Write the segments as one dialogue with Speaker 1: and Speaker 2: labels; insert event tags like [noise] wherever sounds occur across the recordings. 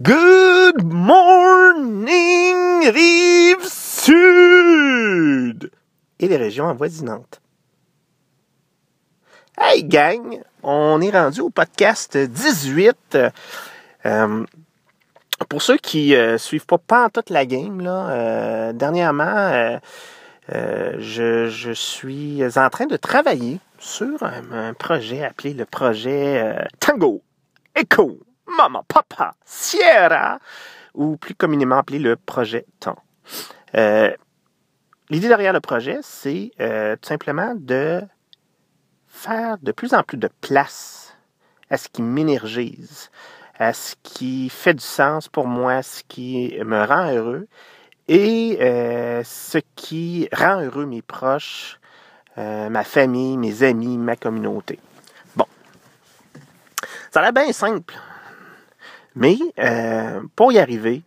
Speaker 1: Good morning, rive sud et les régions avoisinantes. Hey gang, on est rendu au podcast 18. Euh, pour ceux qui euh, suivent pas, pas toute la game, là, euh, dernièrement, je, suis en train de travailler sur un projet appelé le projet Tango Echo Maman, Papa, Sierra, ou plus communément appelé le projet Temps. Euh, l'idée derrière le projet, c'est euh, tout simplement de faire de plus en plus de place à ce qui m'énergise, à ce qui fait du sens pour moi, ce qui me rend heureux et euh, ce qui rend heureux mes proches, ma famille, mes amis, ma communauté. Bon. Ça a bien simple. Mais euh, pour y arriver,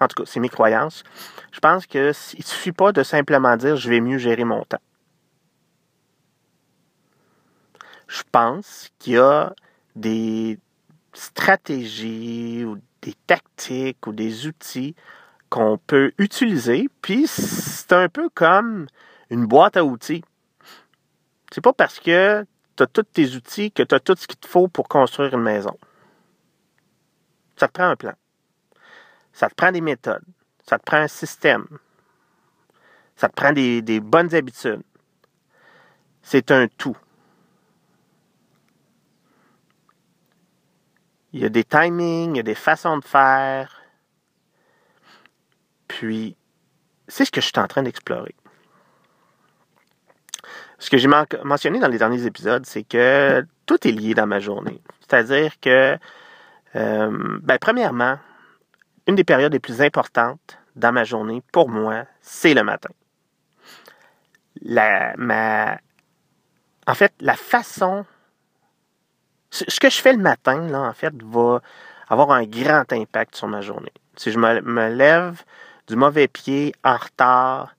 Speaker 1: en tout cas, c'est mes croyances, je pense qu'il ne suffit pas de simplement dire je vais mieux gérer mon temps. Je pense qu'il y a des stratégies ou des tactiques ou des outils qu'on peut utiliser, puis c'est un peu comme une boîte à outils. C'est pas parce que tu as tous tes outils que tu as tout ce qu'il te faut pour construire une maison. Ça te prend un plan. Ça te prend des méthodes. Ça te prend un système. Ça te prend des, bonnes habitudes. C'est un tout. Il y a des timings, il y a des façons de faire. Puis, c'est ce que je suis en train d'explorer. Ce que j'ai mentionné dans les derniers épisodes, c'est que tout est lié dans ma journée. C'est-à-dire que euh, ben, premièrement, une des périodes les plus importantes dans ma journée, pour moi, c'est le matin. La, ma, en fait, la façon. Ce que je fais le matin, là, en fait, va avoir un grand impact sur ma journée. Si je me, me lève du mauvais pied, en retard,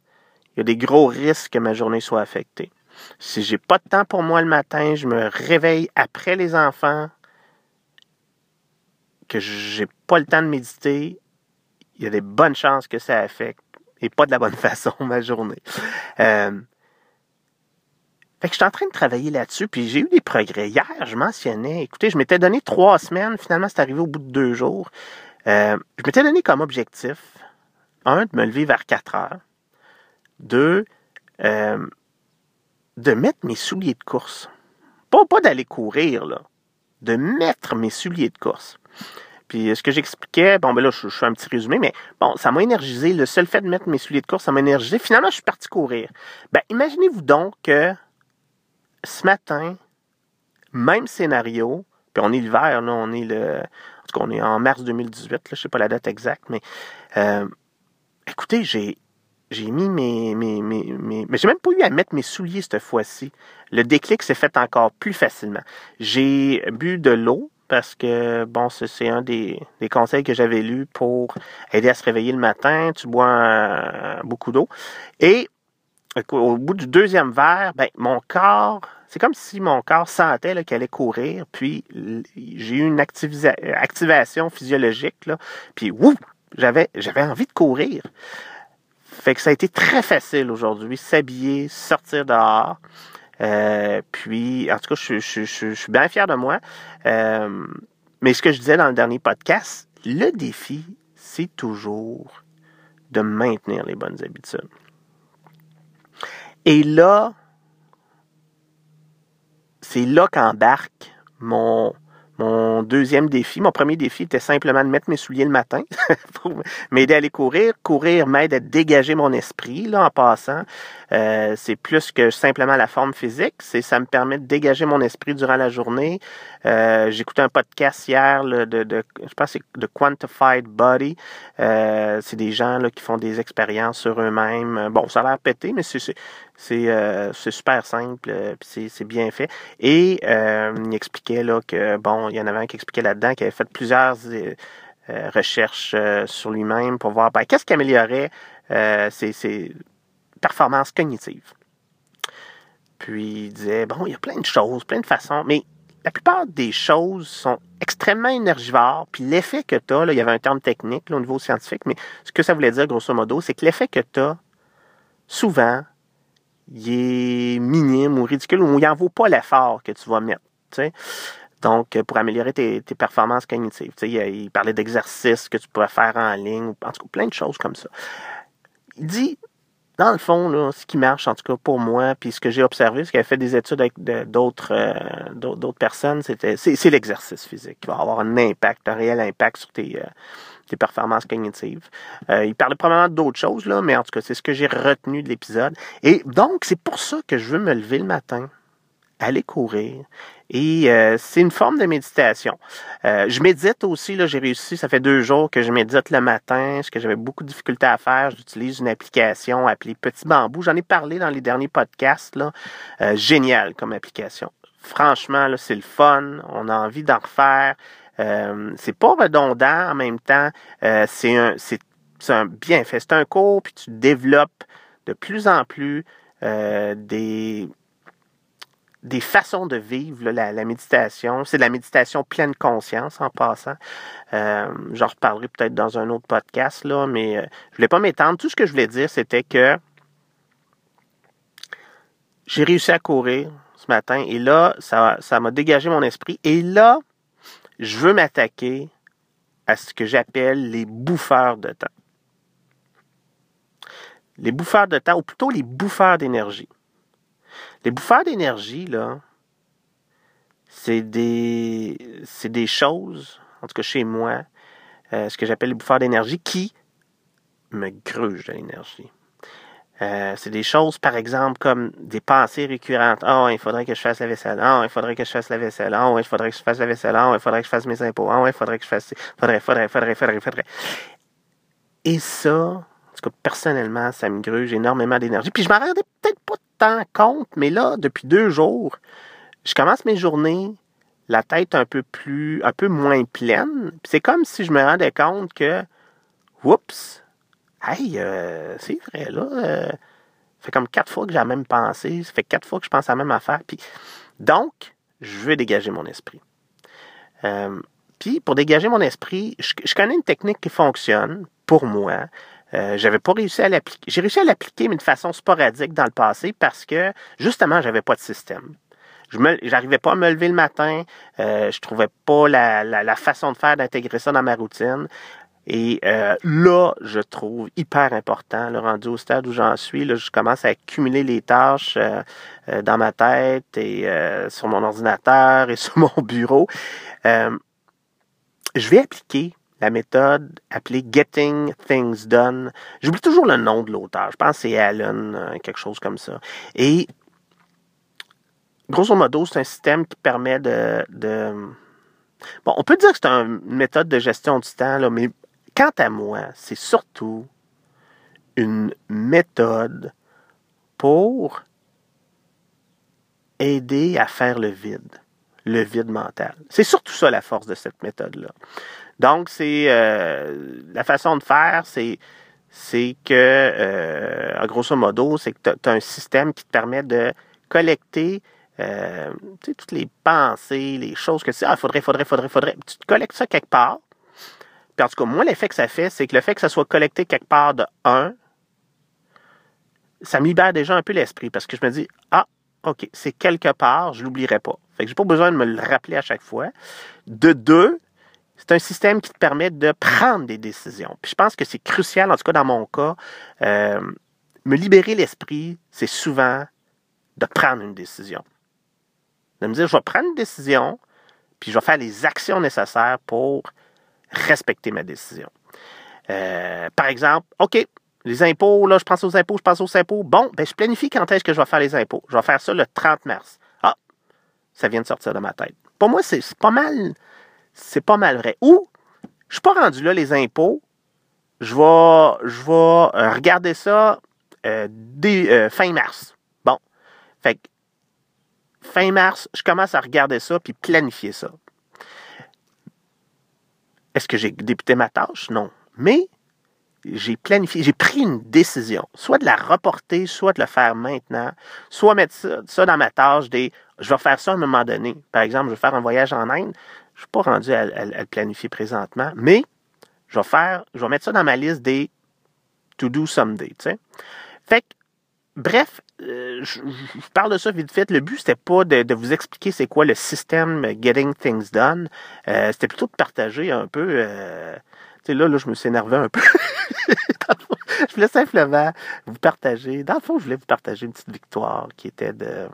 Speaker 1: il y a des gros risques que ma journée soit affectée. Si j'ai pas de temps pour moi le matin, je me réveille après les enfants, que j'ai pas le temps de méditer, il y a des bonnes chances que ça affecte et pas de la bonne [laughs] façon ma journée. Euh, fait que je suis en train de travailler là-dessus, puis j'ai eu des progrès. Hier, je mentionnais, écoutez, je m'étais donné trois semaines, finalement c'est arrivé au bout de deux jours. Euh, je m'étais donné comme objectif, un, de me lever vers 4 heures. Deux, euh, de mettre mes souliers de course. Pas, pas d'aller courir, là. De mettre mes souliers de course. Puis euh, ce que j'expliquais, bon, ben là, je, fais un petit résumé, mais bon, ça m'a énergisé. Le seul fait de mettre mes souliers de course, ça m'a énergisé. Finalement, je suis parti courir. Ben, imaginez-vous donc que ce matin, même scénario, puis on est l'hiver, là, on est le. En tout cas, on est en mars 2018, là, je sais pas la date exacte, mais euh, écoutez, j'ai. J'ai mis mes, mes, mes, mes mais j'ai même pas eu à mettre mes souliers cette fois-ci. Le déclic s'est fait encore plus facilement. J'ai bu de l'eau, parce que, bon, c'est un des, conseils que j'avais lus pour aider à se réveiller le matin. Tu bois beaucoup d'eau. Et au bout du deuxième verre, ben, mon corps, c'est comme si mon corps sentait qu'il allait courir. Puis j'ai eu une activation physiologique. Là, puis, ouf, j'avais envie de courir. Fait que ça a été très facile aujourd'hui, s'habiller, sortir dehors. Euh, puis, en tout cas, je, suis bien fier de moi. Euh, mais ce que je disais dans le dernier podcast, le défi, c'est toujours de maintenir les bonnes habitudes. Et là, c'est là qu'embarque mon, mon deuxième défi, mon premier défi était simplement de mettre mes souliers le matin [laughs] pour m'aider à aller courir. Courir m'aide à dégager mon esprit, là, en passant. Euh, c'est plus que simplement la forme physique. C'est, ça me permet de dégager mon esprit durant la journée. Euh, j'écoutais un podcast hier de, de, je pense c'est de Quantified Body. Euh, c'est des gens là, qui font des expériences sur eux-mêmes. Bon, ça a l'air pété, mais c'est, c'est, euh, super simple, puis c'est, bien fait. Et il expliquait là que bon, il y en avait un qui expliquait là-dedans qu'il avait fait plusieurs euh, euh, recherches euh, sur lui-même pour voir ben, qu'est-ce qui améliorait ses, performances cognitives. Puis il disait, bon, il y a plein de choses, plein de façons, mais la plupart des choses sont extrêmement énergivores, puis l'effet que tu as, là, il y avait un terme technique au niveau scientifique, mais ce que ça voulait dire, grosso modo, c'est que l'effet que tu as, souvent, il est minime ou ridicule, ou il n'en vaut pas l'effort que tu vas mettre. Donc, pour améliorer tes, performances cognitives. Il, il parlait d'exercices que tu pourrais faire en ligne, en tout cas, plein de choses comme ça. Il dit, dans le fond, ce qui marche, en tout cas pour moi, puis ce que j'ai observé, ce qui a fait des études avec d'autres euh, d'autres personnes, c'était c'est l'exercice physique qui va avoir un impact, un réel impact sur tes, euh, performances cognitives. Euh, il parlait probablement d'autres choses, là, mais en tout cas, c'est ce que j'ai retenu de l'épisode. Et donc, c'est pour ça que je veux me lever le matin, aller courir et euh, c'est une forme de méditation. Euh, je médite aussi, là, j'ai réussi, ça fait deux jours que je médite le matin, ce que j'avais beaucoup de difficultés à faire. J'utilise une application appelée Petit Bambou. J'en ai parlé dans les derniers podcasts. Là. Euh, génial comme application. Franchement, là, c'est le fun. On a envie d'en refaire. Euh, c'est pas redondant en même temps. c'est un, c'est, c'est un bienfait. C'est un cours, puis tu développes de plus en plus des des façons de vivre la, méditation. C'est de la méditation pleine conscience en passant. Euh, J'en reparlerai peut-être dans un autre podcast, là, mais euh, je voulais pas m'étendre. Tout ce que je voulais dire, c'était que j'ai réussi à courir ce matin et là, ça, ça m'a dégagé mon esprit. Et là, je veux m'attaquer à ce que j'appelle les bouffeurs de temps. Les bouffeurs de temps, ou plutôt les bouffeurs d'énergie. Les bouffeurs d'énergie, là, c'est des, c'est des choses, en tout cas chez moi, euh, ce que j'appelle les bouffeurs d'énergie, qui me grugent de l'énergie. Euh, c'est des choses, par exemple, comme des pensées récurrentes. oh, il faudrait que je fasse la vaisselle. oh, il faudrait que je fasse la vaisselle. oh, il faudrait que je fasse la vaisselle. oh, il faudrait que je fasse mes impôts. oh, il faudrait que je fasse... Faudrait, faudrait, faudrait, faudrait, faudrait. Et ça, en tout cas, personnellement, ça me gruge énormément d'énergie. Puis je m'en rendais peut-être pas compte, mais là, depuis deux jours, je commence mes journées la tête un peu plus, un peu moins pleine. C'est comme si je me rendais compte que, oups, hey, euh, c'est vrai, là, euh, ça fait comme quatre fois que j'ai la même pensée, ça fait quatre fois que je pense à la même affaire. Puis, donc, je veux dégager mon esprit. Euh, puis, pour dégager mon esprit, je, connais une technique qui fonctionne pour moi. Euh, j'avais pas réussi à l'appliquer. J'ai réussi à l'appliquer, mais de façon sporadique dans le passé parce que, justement, j'avais pas de système. Je n'arrivais pas à me lever le matin. Euh, je trouvais pas la, la, façon de faire d'intégrer ça dans ma routine. Et euh, là, je trouve hyper important, le rendu au stade où j'en suis, là, je commence à accumuler les tâches euh, dans ma tête et sur mon ordinateur et [laughs] sur mon bureau. je vais appliquer la méthode appelée Getting Things Done. J'oublie toujours le nom de l'auteur. Je pense que c'est Allen, euh, quelque chose comme ça. Et grosso modo, c'est un système qui permet de, Bon, on peut dire que c'est une méthode de gestion du temps, là, mais quant à moi, c'est surtout une méthode pour aider à faire le vide, le vide mental. C'est surtout ça la force de cette méthode-là. Donc, c'est euh, la façon de faire, c'est c'est que, euh, grosso modo, c'est que tu as, un système qui te permet de collecter euh, toutes les pensées, les choses que tu ah, faudrait, faudrait, faudrait, faudrait. Tu te collectes ça quelque part. Puis en tout cas, moi, l'effet que ça fait, c'est que le fait que ça soit collecté quelque part de 1, ça me libère déjà un peu l'esprit parce que je me dis, ah, OK, c'est quelque part, je l'oublierai pas. Fait que j'ai pas besoin de me le rappeler à chaque fois. De deux, c'est un système qui te permet de prendre des décisions. Puis je pense que c'est crucial, en tout cas dans mon cas, euh, me libérer l'esprit, c'est souvent de prendre une décision. De me dire, je vais prendre une décision, puis je vais faire les actions nécessaires pour respecter ma décision. Euh, par exemple, OK, les impôts, là, je pense aux impôts, je pense aux impôts. Bon, ben, je planifie quand est-ce que je vais faire les impôts. Je vais faire ça le 30 mars. Ah, ça vient de sortir de ma tête. Pour moi, c'est pas mal c'est pas mal vrai. Ou, je suis pas rendu là, les impôts. Je vais, euh, regarder ça euh, dès, euh, fin mars. Bon. Fait que, fin mars, je commence à regarder ça puis planifier ça. Est-ce que j'ai débuté ma tâche? Non. Mais, j'ai planifié, j'ai pris une décision, soit de la reporter, soit de le faire maintenant, soit mettre ça, dans ma tâche des je vais faire ça à un moment donné. Par exemple, je vais faire un voyage en Inde, je ne suis pas rendu à, le planifier présentement, mais je vais faire, je vais mettre ça dans ma liste des to do someday, tu sais. Fait que, bref, euh, je, parle de ça vite fait. Le but, c'était pas de, vous expliquer c'est quoi le système Getting Things Done. Euh, c'était plutôt de partager un peu. Euh, tu sais, là, là, je me suis énervé un peu. [laughs] je voulais simplement vous partager. Dans le fond, je voulais vous partager une petite victoire qui était de.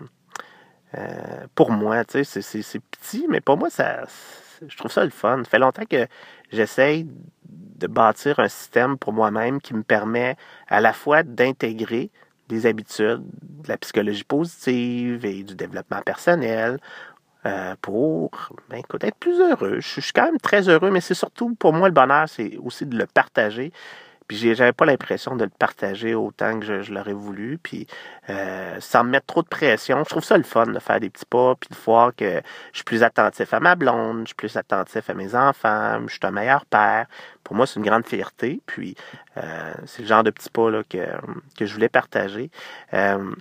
Speaker 1: Pour moi, tu sais, c'est petit, mais pour moi, ça, je trouve ça le fun. Ça fait longtemps que j'essaye de bâtir un système pour moi-même qui me permet à la fois d'intégrer des habitudes, de la psychologie positive et du développement personnel euh, pour ben, être plus heureux. Je suis quand même très heureux, mais c'est surtout pour moi le bonheur, c'est aussi de le partager puis j'avais pas l'impression de le partager autant que je, l'aurais voulu. Puis euh, sans me mettre trop de pression. Je trouve ça le fun de faire des petits pas, puis de voir que je suis plus attentif à ma blonde, je suis plus attentif à mes enfants, je suis un meilleur père. Pour moi, c'est une grande fierté. Puis euh, c'est le genre de petits pas là, que, que je voulais partager. Euh,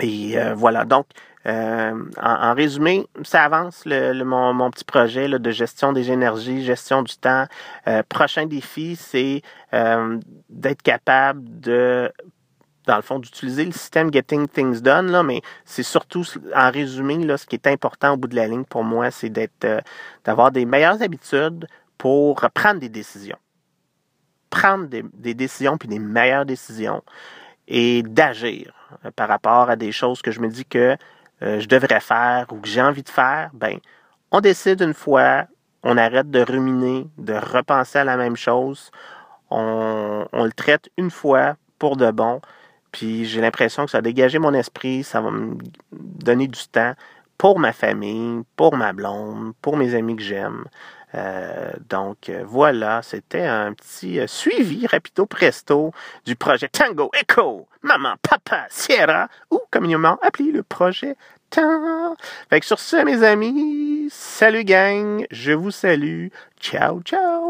Speaker 1: et voilà, donc euh, en, résumé, ça avance le, mon, petit projet de gestion des énergies, gestion du temps. Euh, prochain défi, c'est euh, d'être capable de dans le fond, d'utiliser le système Getting Things Done, là, mais c'est surtout, en résumé, là, ce qui est important au bout de la ligne pour moi, c'est d'être, d'avoir des meilleures habitudes pour prendre des décisions. Prendre des, des décisions, puis des meilleures décisions, et d'agir par rapport à des choses que je me dis que euh, je devrais faire ou que j'ai envie de faire, ben, on décide une fois, on arrête de ruminer, de repenser à la même chose, on, on le traite une fois pour de bon, puis j'ai l'impression que ça a dégagé mon esprit, ça va me donner du temps pour ma famille, pour ma blonde, pour mes amis que j'aime. Euh, donc euh, voilà, c'était un petit euh, suivi rapido presto du projet Tango Echo, Maman, Papa, Sierra, ou communément appelé le projet Tango. Fait que sur ce, mes amis, salut gang, je vous salue, ciao ciao.